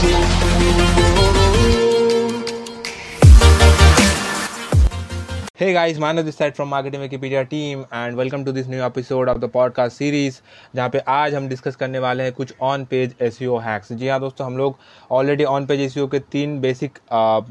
Hey guys, Manu this side from Marketing Wikipedia team and welcome to this new episode of the podcast series जहाँ पे आज हम discuss करने वाले हैं कुछ ऑन पेज एस हैक्स जी हाँ दोस्तों हम लोग ऑलरेडी ऑन पेज एस के तीन बेसिक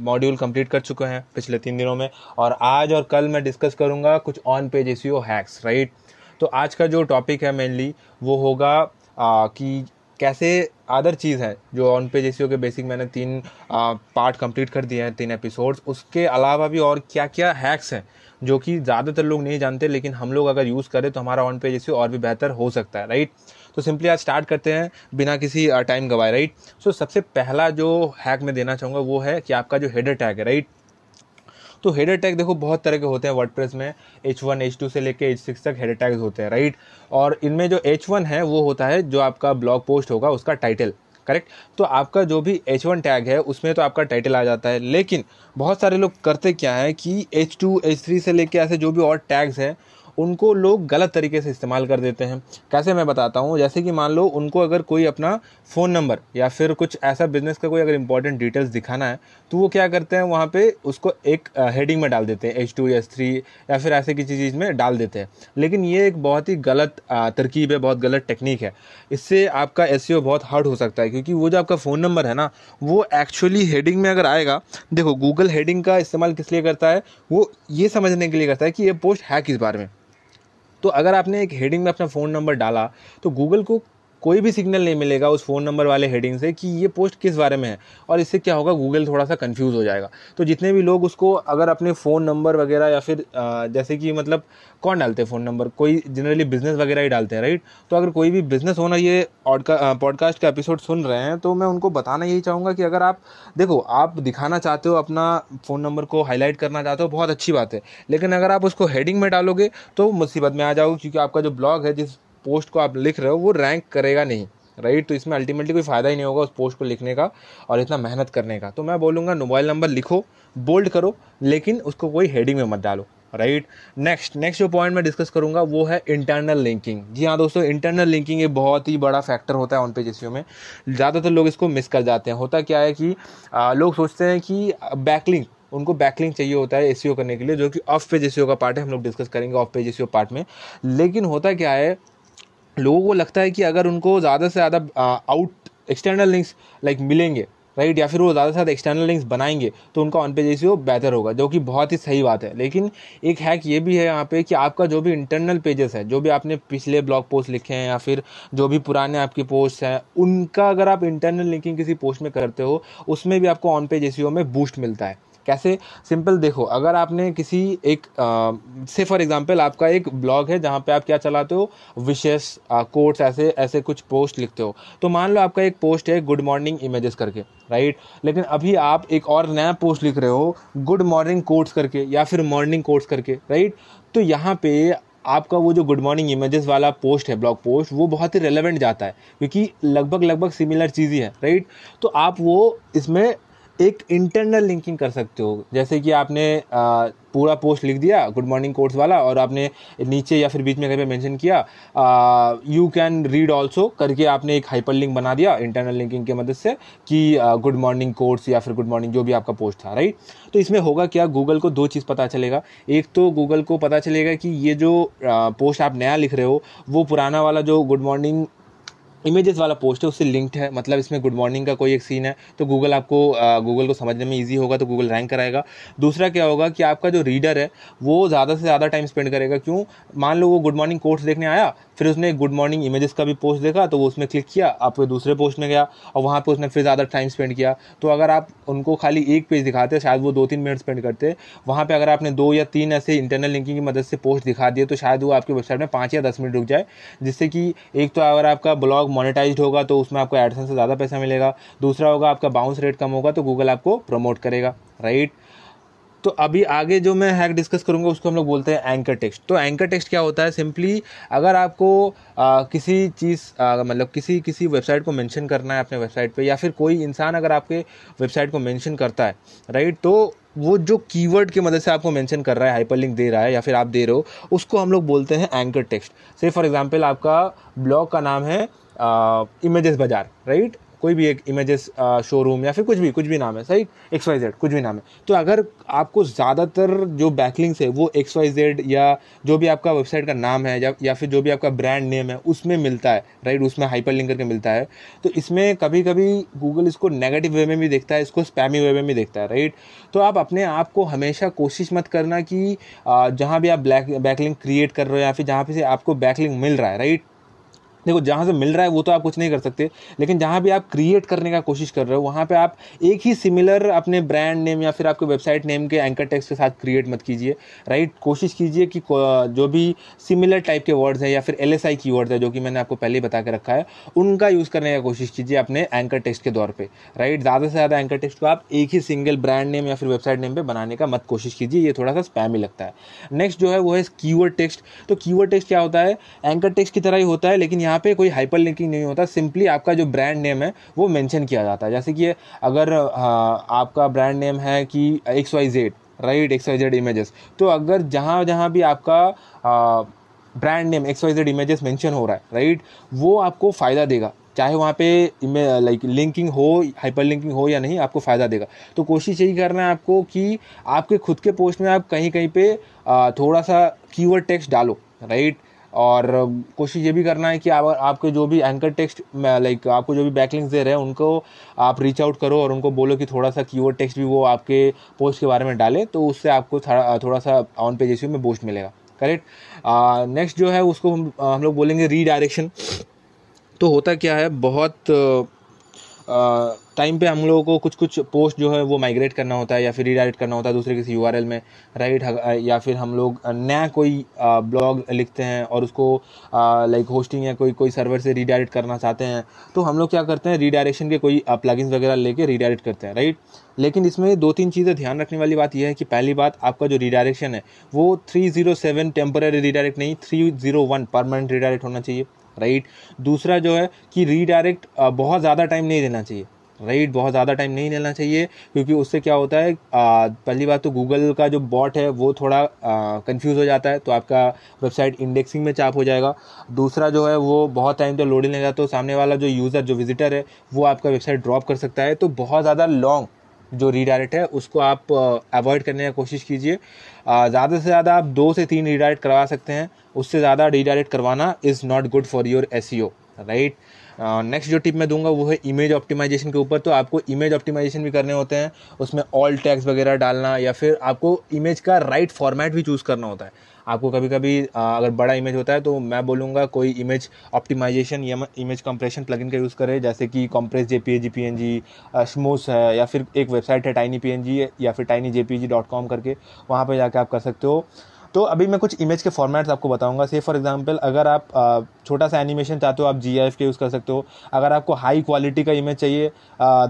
मॉड्यूल कंप्लीट कर चुके हैं पिछले तीन दिनों में और आज और कल मैं डिस्कस करूँगा कुछ on page S hacks right तो आज का जो टॉपिक है मेनली वो होगा uh, कि कैसे अदर चीज़ है, जो ऑन पेज एस के बेसिक मैंने तीन पार्ट कंप्लीट कर दिए हैं, तीन एपिसोड्स उसके अलावा भी और क्या क्या हैक्स हैं, जो कि ज़्यादातर लोग नहीं जानते, लेकिन हम लोग अगर यूज़ करें तो हमारा ऑन पेज एस और भी बेहतर हो सकता है राइट तो सिंपली आज स्टार्ट करते हैं, बिना किसी टाइम गवाए राइट सो सबसे पहला जो हैक मैं देना चाहूँगा, वो है कि आपका जो हेडर टैग है राइट तो हेडर टैग देखो, बहुत तरह के होते हैं वर्ड में। एच वन एच टू से लेके एच सिक्स तक हेडर टैग्स होते हैं राइट और इनमें जो एच वन है, वो होता है जो आपका ब्लॉग पोस्ट होगा, उसका टाइटल करेक्ट तो आपका जो भी एच वन टैग है, उसमें तो आपका टाइटल आ जाता है। लेकिन बहुत सारे लोग करते क्या है कि एच टू एच थ्री से लेके ऐसे जो भी और टैग्स हैं उनको लोग गलत तरीके से इस्तेमाल कर देते हैं। कैसे मैं बताता हूँ? जैसे कि मान लो, उनको अगर कोई अपना फ़ोन नंबर या फिर कुछ ऐसा बिज़नेस का कोई अगर इंपॉर्टेंट डिटेल्स दिखाना है तो वो क्या करते हैं? वहाँ पे उसको एक हेडिंग में डाल देते हैं एच टू एस थ्री या फिर ऐसे किसी चीज़ में डाल देते हैं। लेकिन ये एक बहुत ही गलत तरकीब है, बहुत गलत टेक्निक है। इससे आपका एस e बहुत हार्ड हो सकता है, क्योंकि वो जो आपका फ़ोन नंबर है ना, वो एक्चुअली हेडिंग में अगर आएगा, देखो गूगल हेडिंग का इस्तेमाल किस लिए करता है? वो ये समझने के लिए करता है कि ये पोस्ट है किस बारे में। तो अगर आपने एक हेडिंग में अपना फ़ोन नंबर डाला तो गूगल को कोई भी सिग्नल नहीं मिलेगा उस फ़ोन नंबर वाले हेडिंग से कि ये पोस्ट किस बारे में है। और इससे क्या होगा, गूगल थोड़ा सा कंफ्यूज हो जाएगा। तो जितने भी लोग उसको अगर अपने फ़ोन नंबर वगैरह या फिर जैसे कि मतलब कौन डालते हैं फ़ोन नंबर? कोई जनरली बिज़नेस वगैरह ही डालते हैं राइट तो अगर कोई भी बिज़नेस ओनर ये पॉडकास्ट का एपिसोड सुन रहे हैं तो मैं उनको बताना यही चाहूँगा कि अगर आप, देखो, आप दिखाना चाहते हो, अपना फ़ोन नंबर को हाईलाइट करना चाहते हो, बहुत अच्छी बात है। लेकिन अगर आप उसको हेडिंग में डालोगे तो मुसीबत में आ जाओगे, क्योंकि आपका जो ब्लॉग है, जिस पोस्ट को आप लिख रहे हो वो रैंक करेगा नहीं राइट तो इसमें अल्टीमेटली कोई फ़ायदा ही नहीं होगा उस पोस्ट को लिखने का और इतना मेहनत करने का। तो मैं बोलूँगा मोबाइल नंबर लिखो बोल्ड करो लेकिन उसको कोई हेडिंग में मत डालो राइट नेक्स्ट नेक्स्ट जो पॉइंट मैं डिस्कस करूँगा वो है इंटरनल लिंकिंग जी हाँ दोस्तों इंटरनल लिंकिंग एक बहुत ही बड़ा फैक्टर होता है ऑन पेज एस में। ज़्यादातर लोग इसको मिस कर जाते हैं। होता क्या है कि आ, लोग सोचते हैं कि बैकलिंक उनको बैकलिंक चाहिए होता है एस करने के लिए जो कि ऑफ़ पेज एस का पार्ट है हम लोग डिस्कस करेंगे ऑफ़ पेज एस पार्ट में। लेकिन होता क्या है लोगों को लगता है कि अगर उनको ज़्यादा से ज़्यादा आउट एक्सटर्नल लिंक्स लाइक मिलेंगे राइट या फिर वो ज़्यादा से ज़्यादा एक्सटर्नल लिंक्स बनाएँगे तो उनका ऑन पेज एस बेहतर होगा, जो कि बहुत ही सही बात है। लेकिन एक हैक ये भी है यहाँ पे कि आपका जो भी इंटरनल पेजेस है, जो भी आपने पिछले ब्लॉग पोस्ट लिखे हैं या फिर जो भी पुराने आपके पोस्ट हैं, उनका अगर आप इंटरनल लिंकिंग किसी पोस्ट में करते हो, उसमें भी आपको ऑन पेज एस में बूस्ट मिलता है। कैसे सिंपल देखो, अगर आपने किसी एक से फॉर एग्जांपल आपका एक ब्लॉग है जहाँ पे आप क्या चलाते हो? विशेष कोर्ट्स ऐसे ऐसे कुछ पोस्ट लिखते हो। तो मान लो आपका एक पोस्ट है गुड मॉर्निंग इमेजेस करके राइट लेकिन अभी आप एक और नया पोस्ट लिख रहे हो गुड मॉर्निंग कोर्ट्स करके या फिर मॉर्निंग कोर्ट्स करके राइट तो यहाँ पे आपका वो जो गुड मॉर्निंग इमेजेस वाला पोस्ट है ब्लॉग पोस्ट वो बहुत ही रेलेवेंट जाता है, क्योंकि लगभग लगभग सिमिलर चीज़ ही है राइट तो आप वो इसमें एक इंटरनल लिंकिंग कर सकते हो। जैसे कि आपने आ, पूरा पोस्ट लिख दिया गुड मॉर्निंग कोर्स वाला और आपने नीचे या फिर बीच में कहीं पे मेंशन किया यू कैन रीड ऑल्सो करके आपने एक हाइपर लिंक बना दिया इंटरनल लिंकिंग की मदद से कि गुड मॉर्निंग कोर्स या फिर गुड मॉर्निंग जो भी आपका पोस्ट था राइट तो इसमें होगा क्या? गूगल को दो चीज़ पता चलेगा। एक तो गूगल को पता चलेगा कि ये जो पोस्ट आप नया लिख रहे हो वो पुराना वाला जो गुड मॉर्निंग इमेजेस वाला पोस्ट है, उससे लिंक्ड है। मतलब इसमें गुड मॉर्निंग का कोई एक सीन है तो गूगल आपको गूगल को समझने में इजी होगा तो गूगल रैंक कराएगा। दूसरा क्या होगा कि आपका जो रीडर है, वो ज़्यादा से ज़्यादा टाइम स्पेंड करेगा। क्यों? मान लो वो गुड मॉर्निंग कोर्स देखने आया, फिर उसने गुड मॉर्निंग इमेजेस का भी पोस्ट देखा तो वो उसमें क्लिक किया, आप दूसरे पोस्ट में गया, और वहाँ पर उसने फिर ज़्यादा टाइम स्पेंड किया। तो अगर आप उनको खाली एक पेज दिखाते, शायद वो दो तीन मिनट स्पेंड करते, वहाँ पर अगर आपने दो या तीन ऐसे इंटरनल लिंकिंग की मदद से पोस्ट दिखा दिए तो शायद वो आपकी वेबसाइट में पाँच या दस मिनट रुक जाए, जिससे कि एक तो अगर आपका ब्लॉग मोनेटाइज होगा तो उसमें आपको एडसन से ज़्यादा पैसा मिलेगा। दूसरा होगा आपका बाउंस रेट कम होगा तो गूगल आपको प्रमोट करेगा राइट तो अभी आगे जो मैं हैक डिस्कस करूँगा उसको हम लोग बोलते हैं एंकर टेक्स्ट तो एंकर टेक्स्ट क्या होता है? सिंपली अगर आपको आ, किसी चीज़ मतलब किसी किसी वेबसाइट को मेंशन करना है अपने वेबसाइट पे या फिर कोई इंसान अगर आपके वेबसाइट को मेंशन करता है राइट तो वो जो कीवर्ड की मदद से आपको मेंशन कर रहा है हाइपरलिंक दे रहा है या फिर आप दे रहे हो उसको हम लोग बोलते हैं एंकर टेक्स्ट से फॉर एग्जांपल आपका ब्लॉग का नाम है इमेजेस बाज़ार राइट कोई भी एक इमेजेस शोरूम या फिर कुछ भी कुछ भी नाम है सही? एक्स वाई जेड कुछ भी नाम है। तो अगर आपको ज़्यादातर जो बैकलिंग्स है वो एक्स वाई जेड या जो भी आपका वेबसाइट का नाम है या, या फिर जो भी आपका ब्रांड नेम है उसमें मिलता है राइट उसमें हाइपर लिंक करके मिलता है। तो इसमें कभी कभी गूगल इसको नेगेटिव वे में भी देखता है इसको स्पैमी वे में भी देखता है राइट तो आप अपने आप को हमेशा कोशिश मत करना कि जहाँ भी आप ब्लैक बैकलिंग क्रिएट कर रहे हो या फिर जहाँ पे से आपको बैकलिंग मिल रहा है राइट देखो, जहाँ से मिल रहा है वो तो आप कुछ नहीं कर सकते, लेकिन जहाँ भी आप क्रिएट करने का कोशिश कर रहे हो, वहाँ पे आप एक ही सिमिलर अपने ब्रांड नेम या फिर आपके वेबसाइट नेम के एंकर टेक्स्ट के साथ क्रिएट मत कीजिए राइट कोशिश कीजिए कि जो भी सिमिलर टाइप के वर्ड्स हैं या फिर एल एस आई की वर्ड्स है, जो कि मैंने आपको पहले ही बता के रखा है, उनका यूज़ करने का कोशिश कीजिए अपने एंकर टेक्स्ट के दौर पर राइट ज़्यादा से ज़्यादा एंकर टेक्स्ट को आप एक ही सिंगल ब्रांड नेम या फिर वेबसाइट नेम पर बनाने का मत कोशिश कीजिए, ये थोड़ा सा स्पैम ही लगता है। नेक्स्ट जो है वो है कीवर्ड टेक्स्ट तो कीवर्ड टेक्स्ट क्या होता है? एंकर टेक्स्ट की तरह ही होता है, लेकिन यहाँ पे कोई हाइपर लिंकिंग नहीं होता सिंपली आपका जो ब्रांड नेम है, वो मेंशन किया जाता है। जैसे कि अगर आपका ब्रांड नेम है कि X Y Z right X Y Z images तो अगर जहाँ जहाँ भी आपका brand name X Y Z images mention हो रहा है राइट वो आपको फ़ायदा देगा। चाहे वहाँ पे लाइक लिंकिंग हो हाइपर लिंकिंग हो या नहीं, आपको फ़ायदा देगा। तो कोशिश यही करना है आपको कि आपके खुद के पोस्ट में आप कहीं कहीं पे थोड़ा सा कीवर्ड टेक्स्ट डालो राइट और कोशिश ये भी करना है कि आप, आपके जो भी एंकर टेक्स्ट लाइक आपको जो भी बैकलिंग्स दे रहे हैं, उनको आप रीच आउट करो और उनको बोलो कि थोड़ा सा कीवर्ड टेक्स्ट भी वो आपके पोस्ट के बारे में डाले तो उससे आपको थोड़ा सा ऑन पेज एस में बूस्ट मिलेगा। करेक्ट नेक्स्ट जो है, उसको हम हम लोग बोलेंगे रीडायरेक्शन तो होता क्या है, बहुत टाइम पे हम लोगों को कुछ कुछ पोस्ट जो है वो माइग्रेट करना होता है या फिर रीडायरेक्ट करना होता है दूसरे किसी यूआरएल में राइट या फिर हम लोग नया कोई ब्लॉग लिखते हैं और उसको लाइक होस्टिंग या कोई कोई सर्वर से रीडायरेक्ट करना चाहते हैं तो हम लोग क्या करते हैं रीडायरेक्शन के कोई प्लगइन्स वगैरह लेके रीडायरेक्ट करते हैं राइट लेकिन इसमें दो तीन चीज़ें ध्यान रखने वाली बात यह है कि पहली बात, आपका जो रीडायरेक्शन है, वो three zero seven temporary redirect नहीं three zero one permanent redirect होना चाहिए राइट दूसरा जो है कि रीडायरेक्ट बहुत ज़्यादा टाइम नहीं देना चाहिए। राइट, बहुत ज़्यादा टाइम नहीं लेना चाहिए, क्योंकि उससे क्या होता है पहली बात तो गूगल का जो बॉट है, वो थोड़ा कंफ्यूज हो जाता है तो आपका वेबसाइट इंडेक्सिंग में चाप हो जाएगा। दूसरा जो है, वो बहुत टाइम तो लोडिंग लेगा तो सामने वाला जो यूज़र जो विजिटर है, वो आपका वेबसाइट ड्रॉप कर सकता है। तो बहुत ज़्यादा लॉन्ग जो रीडायरेक्ट है, उसको आप अवॉइड करने की कोशिश कीजिए। ज़्यादा से ज़्यादा आप दो से तीन रीडायरेक्ट करवा सकते हैं, उससे ज़्यादा रीडायरेक्ट करवाना is not good for your S right next जो टिप मैं दूँगा वो है इमेज ऑप्टिमाइजेशन के ऊपर। तो आपको इमेज ऑप्टिमाइजेशन भी करने होते हैं, उसमें ऑल टैक्स वगैरह डालना या फिर आपको इमेज का राइट फॉर्मेट भी चूज़ करना होता है। आपको कभी कभी अगर बड़ा इमेज होता है तो मैं बोलूँगा कोई इमेज ऑप्टिमाइजेशन या इमेज कंप्रेशन प्लगइन का यूज़ करें, जैसे कि compress J P G P N G smush है या फिर एक वेबसाइट है टाइनी पी एन जी या फिर tiny J P G dot com करके, वहाँ पर जाकर आप कर सकते हो। तो अभी मैं कुछ इमेज के फॉर्मेट्स आपको बताऊँगा। से फॉर एग्जांपल अगर आप छोटा सा एनिमेशन चाहते हो, आप जी के यूज़ कर सकते हो। अगर आपको हाई क्वालिटी का इमेज चाहिए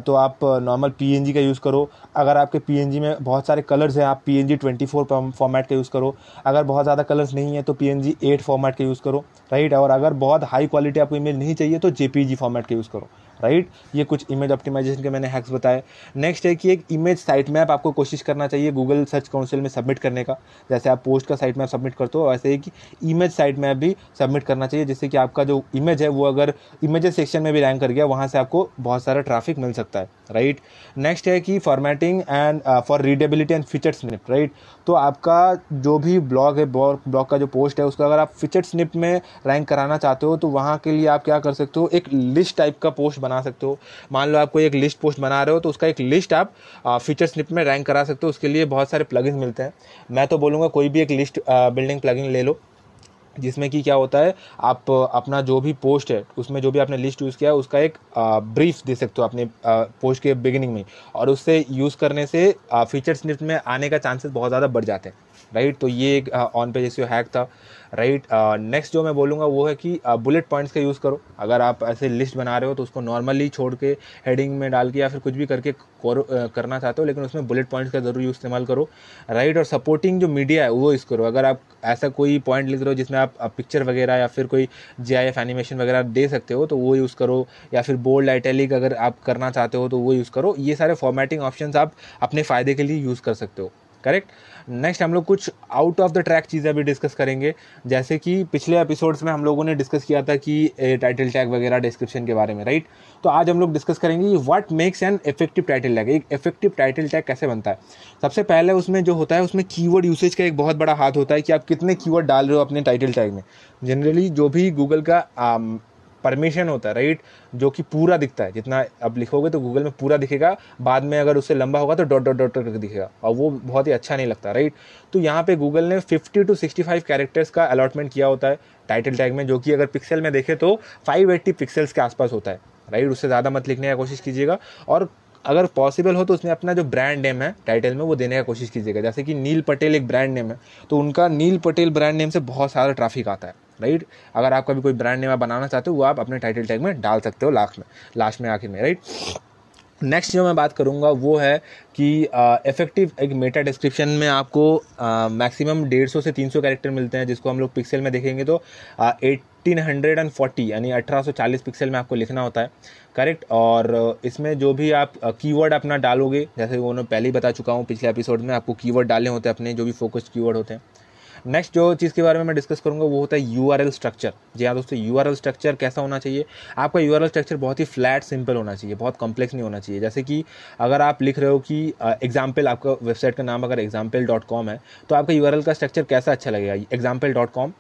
तो आप नॉर्मल PNG का यूज़ करो। अगर आपके PNG में बहुत सारे कलर्स हैं, आप पी एन फॉर्मेट का यूज़ करो। अगर बहुत ज़्यादा कलर्स नहीं है तो पी एन फॉर्मेट का यूज़ करो राइट और अगर बहुत हाई क्वालिटी आपको इमेज नहीं चाहिए तो जी फॉर्मेट का यूज़ करो। राइट? ये कुछ इमेज ऑप्टिमाइजेशन के मैंने हैक्स बताए। नेक्स्ट है कि एक इमेज साइट मैप आपको कोशिश करना चाहिए गूगल सर्च काउंसिल में सबमिट करने का। जैसे आप पोस्ट का साइट मैप सबमिट करते हो, वैसे ही कि इमेज साइट मैप भी सबमिट करना चाहिए, जिससे कि आपका जो इमेज है, वो अगर इमेजेस सेक्शन में भी रैंक कर गया, वहाँ से आपको बहुत सारा ट्रैफ़िक मिल सकता है। राइट नेक्स्ट है कि formatting and for readability and feature snip right तो आपका जो भी ब्लॉग है ब्लॉग का जो पोस्ट है, उसका अगर आप फीचर स्निप में रैंक कराना चाहते हो तो वहाँ के लिए आप क्या कर सकते हो, एक लिस्ट टाइप का पोस्ट बना सकते हो। मान लो आप कोई एक लिस्ट पोस्ट बना रहे हो तो उसका एक लिस्ट आप फीचर स्निप में रैंक करा सकते हो। उसके लिए बहुत सारे प्लगइन्स मिलते हैं। मैं तो बोलूँगा कोई भी एक लिस्ट बिल्डिंग प्लगइन ले लो, जिसमें कि क्या होता है, आप अपना जो भी पोस्ट है, उसमें जो भी आपने लिस्ट यूज़ किया है, उसका एक ब्रीफ दे सकते हो अपने पोस्ट के बिगिनिंग में। और उससे यूज़ करने से फीचर स्निप में आने का चांसेस बहुत ज़्यादा बढ़ जाते हैं। राइट तो ये एक ऑन पेज एस हैक था, राइट नेक्स्ट जो मैं बोलूँगा वो है कि बुलेट पॉइंट्स का यूज़ करो। अगर आप ऐसे लिस्ट बना रहे हो तो उसको नॉर्मली छोड़ के हेडिंग में डाल के या फिर कुछ भी करके करना चाहते हो, लेकिन उसमें बुलेट पॉइंट्स का ज़रूर इस्तेमाल करो। राइट, और सपोर्टिंग जो मीडिया है, वो यूज़ करो। अगर आप ऐसा कोई पॉइंट लिख रहे हो जिसमें आप पिक्चर वगैरह या फिर कोई जी एनिमेशन वगैरह दे सकते हो तो वो यूज़ करो। या फिर बोल्ड आइटेलिक अगर आप करना चाहते हो तो वो यूज़ करो। ये सारे फॉर्मेटिंग ऑप्शन आप अपने फ़ायदे के लिए यूज़ कर सकते हो। करेक्ट नेक्स्ट हम लोग कुछ आउट ऑफ़ द ट्रैक चीज़ें भी डिस्कस करेंगे। जैसे कि पिछले एपिसोड्स में हम लोगों ने डिस्कस किया था कि टाइटल टैग वगैरह डिस्क्रिप्शन के बारे में राइट तो आज हम लोग डिस्कस करेंगे what makes an effective title tag एक इफ़ेक्टिव टाइटल टैग कैसे बनता है? सबसे पहले उसमें जो होता है, उसमें कीवर्ड यूसेज का एक बहुत बड़ा हाथ होता है कि आप कितने कीवर्ड डाल रहे हो अपने टाइटल टैग में। जनरली जो भी गूगल का परमिशन होता है राइट जो कि पूरा दिखता है। जितना अब लिखोगे तो गूगल में पूरा दिखेगा। बाद में अगर उससे लंबा होगा तो डॉट डॉट डॉट करके दिखेगा। और वो बहुत ही अच्छा नहीं लगता राइट तो यहाँ पे गूगल ने 50 टू 65 कैरेक्टर्स का अलॉटमेंट किया होता है टाइटल टैग में, जो कि अगर पिक्सल में देखे तो 580 पिक्सल्स के आसपास होता है राइट उससे ज़्यादा मत लिखने की कोशिश कीजिएगा। और अगर पॉसिबल हो तो उसमें अपना जो ब्रांड नेम है टाइटल में, वो देने का कोशिश कीजिएगा। जैसे कि नील पटेल एक ब्रांड नेम है तो उनका नील पटेल ब्रांड नेम से बहुत सारा ट्रैफ़िक आता है। राइट? अगर आपका भी कोई ब्रांड नेम बनाना चाहते हो, वो आप अपने टाइटल टैग में डाल सकते हो लास्ट में लास्ट में आखिर में राइट नेक्स्ट जो मैं बात करूँगा, वो है कि इफ़ेक्टिव एक मेटा डिस्क्रिप्शन में आपको मैक्सिमम डेढ़ सौ से तीन सौ कैरेक्टर मिलते हैं, जिसको हम लोग पिक्सल में देखेंगे तो एटीन हंड्रेड एंड फोर्टी यानी अठारह सौ चालीस पिक्सल में आपको लिखना होता है करेक्ट और, इसमें जो भी आप कीवर्ड अपना डालोगे, जैसे वो मैं पहले ही बता चुका हूँ, पिछले एपिसोड में आपको कीवर्ड डालने होते हैं अपने, जो भी फोकस्ड कीवर्ड होते हैं नेक्स्ट जो चीज़ के बारे में मैं डिस्कस करूँगा, वो होता है यूआरएल स्ट्रक्चर जी हाँ दोस्तों यू स्ट्रक्चर कैसा होना चाहिए? आपका यूआरएल स्ट्रक्चर बहुत ही फ्लैट सिंपल होना चाहिए, बहुत कॉम्प्लेक्स नहीं होना चाहिए। जैसे कि अगर आप लिख रहे हो कि एग्ज़ाम्पल आपका वेबसाइट का नाम अगर एग्ज़ाम्पल डॉट कॉम है तो आपका यूआरएल का स्ट्रक्चर कैसा अच्छा लगेगा? Example dot com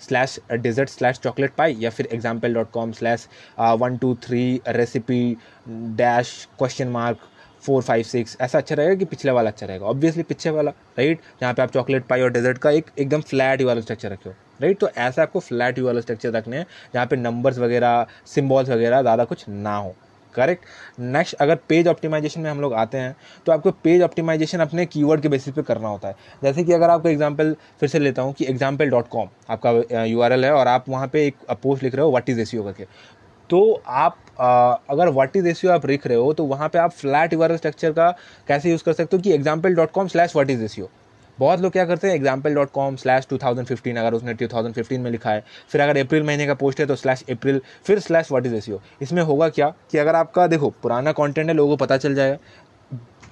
slash dessert slash chocolate pie या फिर example dot com slash one two three recipe dash question mark four, five, six, ऐसा अच्छा रहेगा कि पिछले वाला अच्छा रहेगा। ऑब्वियसली पिछले वाला राइट जहाँ पे आप चॉकलेट पाई और डेजर्ट का एक एकदम फ्लैट वाला स्ट्रक्चर रखे हो राइट तो ऐसा आपको फ्लैट यू वाला स्ट्रक्चर रखने हैं, जहाँ पे नंबर्स वगैरह सिम्बॉल्स वगैरह ज़्यादा कुछ ना हो। करेक्ट नेक्स्ट अगर पेज ऑप्टिमाइजेशन में हम लोग आते हैं तो आपको पेज ऑप्टिमाइजेशन अपने कीवर्ड के बेसिस पे करना होता है। जैसे कि अगर आपको एग्जांपल फिर से लेता हूँ कि एग्ज़ाम्पल डॉट कॉम आपका यूआरएल है और आप वहाँ पे एक पोस्ट लिख रहे हो व्हाट इज़ एस करके। तो आप आ, अगर वर्टी रेशियो आप लिख रहे हो तो वहाँ पे आप फ्लैट यूआरएल स्ट्रक्चर का कैसे यूज़ कर सकते हो कि example dot com slash verty ratio बहुत लोग क्या करते हैं example dot com slash two thousand fifteen अगर उसने टू थाउज़ेंड फिफ्टीन में लिखा है फिर अगर अप्रैल महीने का पोस्ट है तो स्लैश अप्रैल फिर स्लैश वर्टी इज़ एस इसमें होगा क्या कि अगर आपका देखो पुराना कॉन्टेंट है लोगों को पता चल जाएगा।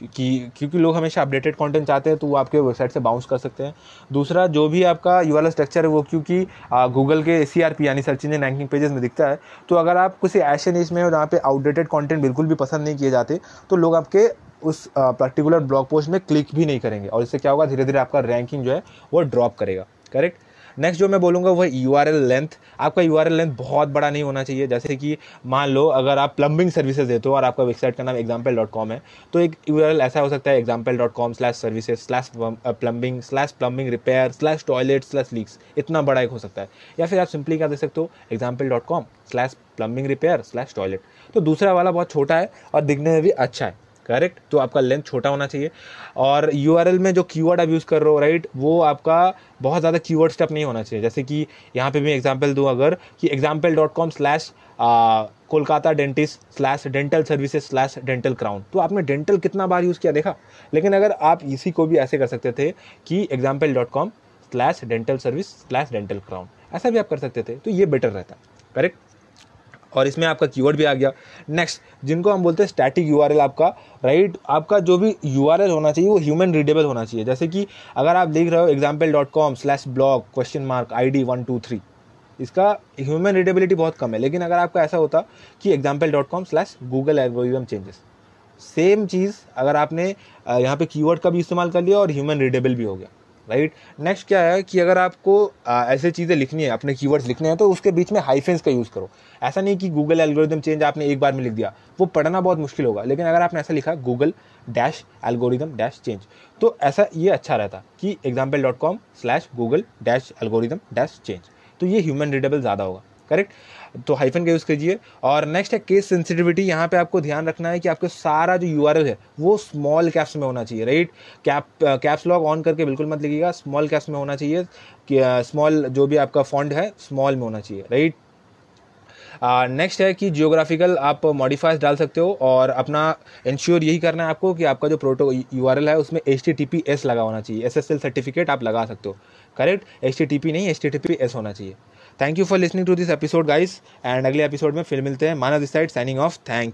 कि, क्योंकि लोग हमेशा अपडेटेड कंटेंट चाहते हैं तो वो आपके वेबसाइट से बाउंस कर सकते हैं। दूसरा, जो भी आपका यू वाला स्ट्रक्चर है, वो क्योंकि गूगल के सी यानी सर्च इंजन रैंकिंग पेजेस में दिखता है तो अगर आप किसी ऐसे नीच में हो जहाँ पे आउटडेटेड कंटेंट बिल्कुल भी पसंद नहीं किए जाते तो लोग आपके उस पर्टिकुलर ब्लॉग पोस्ट में क्लिक भी नहीं करेंगे। और इससे क्या होगा? धीरे धीरे आपका रैंकिंग जो है, वो ड्रॉप करेगा। करेक्ट नेक्स्ट जो मैं बोलूँगा वो यू आर एल लेंथ आपका यू आर एल लेंथ बहुत बड़ा नहीं होना चाहिए. जैसे कि मान लो, अगर आप प्लम्बिंग सर्विसेज़ देते हो और आपका वेबसाइट का नाम एग्ज़ाम्पल डॉट कॉम है तो एक यू आर एल ऐसा हो सकता है example dot com slash services slash plumbing slash plumbing repair slash toilet slash leaks इतना बड़ा एक हो सकता है. या फिर आप सिंपली क्या दे सकते हो example dot com slash plumbing repair slash toilet तो दूसरा वाला बहुत छोटा है और दिखने में भी अच्छा है. करेक्ट तो आपका लेंथ छोटा होना चाहिए। और यूआरएल में जो कीवर्ड आप यूज़ कर रहे हो राइट वो आपका बहुत ज़्यादा कीवर्ड स्टेप नहीं होना चाहिए। जैसे कि यहाँ पे मैं एग्ज़ाम्पल दूँ अगर कि example dot com slash Kolkata dentist slash dental services slash dental crown तो आपने डेंटल कितना बार यूज़ किया देखा? लेकिन अगर आप इसी को भी ऐसे कर सकते थे कि example dot com slash dental service slash dental crown ऐसा भी आप कर सकते थे। तो ये बेटर रहता। करेक्ट और इसमें आपका कीवर्ड भी आ गया। नेक्स्ट जिनको हम बोलते हैं स्टैटिक यूआरएल आपका राइट right, आपका जो भी यूआरएल होना चाहिए वो ह्यूमन रीडेबल होना चाहिए। जैसे कि अगर आप देख रहे हो example dot com slash blog question mark I D one two three इसका ह्यूमन रीडेबिलिटी बहुत कम है। लेकिन अगर आपका ऐसा होता कि example dot com slash Google algorithm changes same चीज़ अगर आपने यहाँ पे कीवर्ड का भी इस्तेमाल कर लिया और ह्यूमन रीडेबल भी हो गया। राइट? नेक्स्ट क्या है कि अगर आपको ऐसे चीज़ें लिखनी है, अपने कीवर्ड्स लिखने हैं तो उसके बीच में हाइफेंस का यूज़ करो। ऐसा नहीं कि गूगल एल्गोरिदम चेंज आपने एक बार में लिख दिया। वो पढ़ना बहुत मुश्किल होगा, लेकिन अगर आपने ऐसा लिखा Google dash algorithm dash change तो ऐसा ये अच्छा रहता कि example dot com slash Google dash algorithm dash change तो ये ह्यूमन रीडेबल ज़्यादा होगा। करेक्ट? तो हाइफन का यूज़ कीजिए। और नेक्स्ट है केस सेंसिटिविटी यहाँ पे आपको ध्यान रखना है कि आपका सारा जो यूआरएल है वो स्मॉल कैप्स में होना चाहिए right cap caps lock on करके बिल्कुल मत लिखिएगा। स्मॉल कैप्स में होना चाहिए। कि स्मॉल जो भी आपका फॉन्ट है स्मॉल में होना चाहिए राइट नेक्स्ट uh, है कि जियोग्राफिकल आप मॉडिफाइज डाल सकते हो और अपना इंश्योर यही करना है आपको कि आपका जो प्रोटो यूआरएल है उसमें H T T P S लगा होना चाहिए। एस एस एल सर्टिफिकेट आप लगा सकते हो। Correct? H T T P नहीं H T T P S होना चाहिए। Thank you for listening to this episode guys and अगले एपिसोड में फिर मिलते हैं। Manav this side signing off thank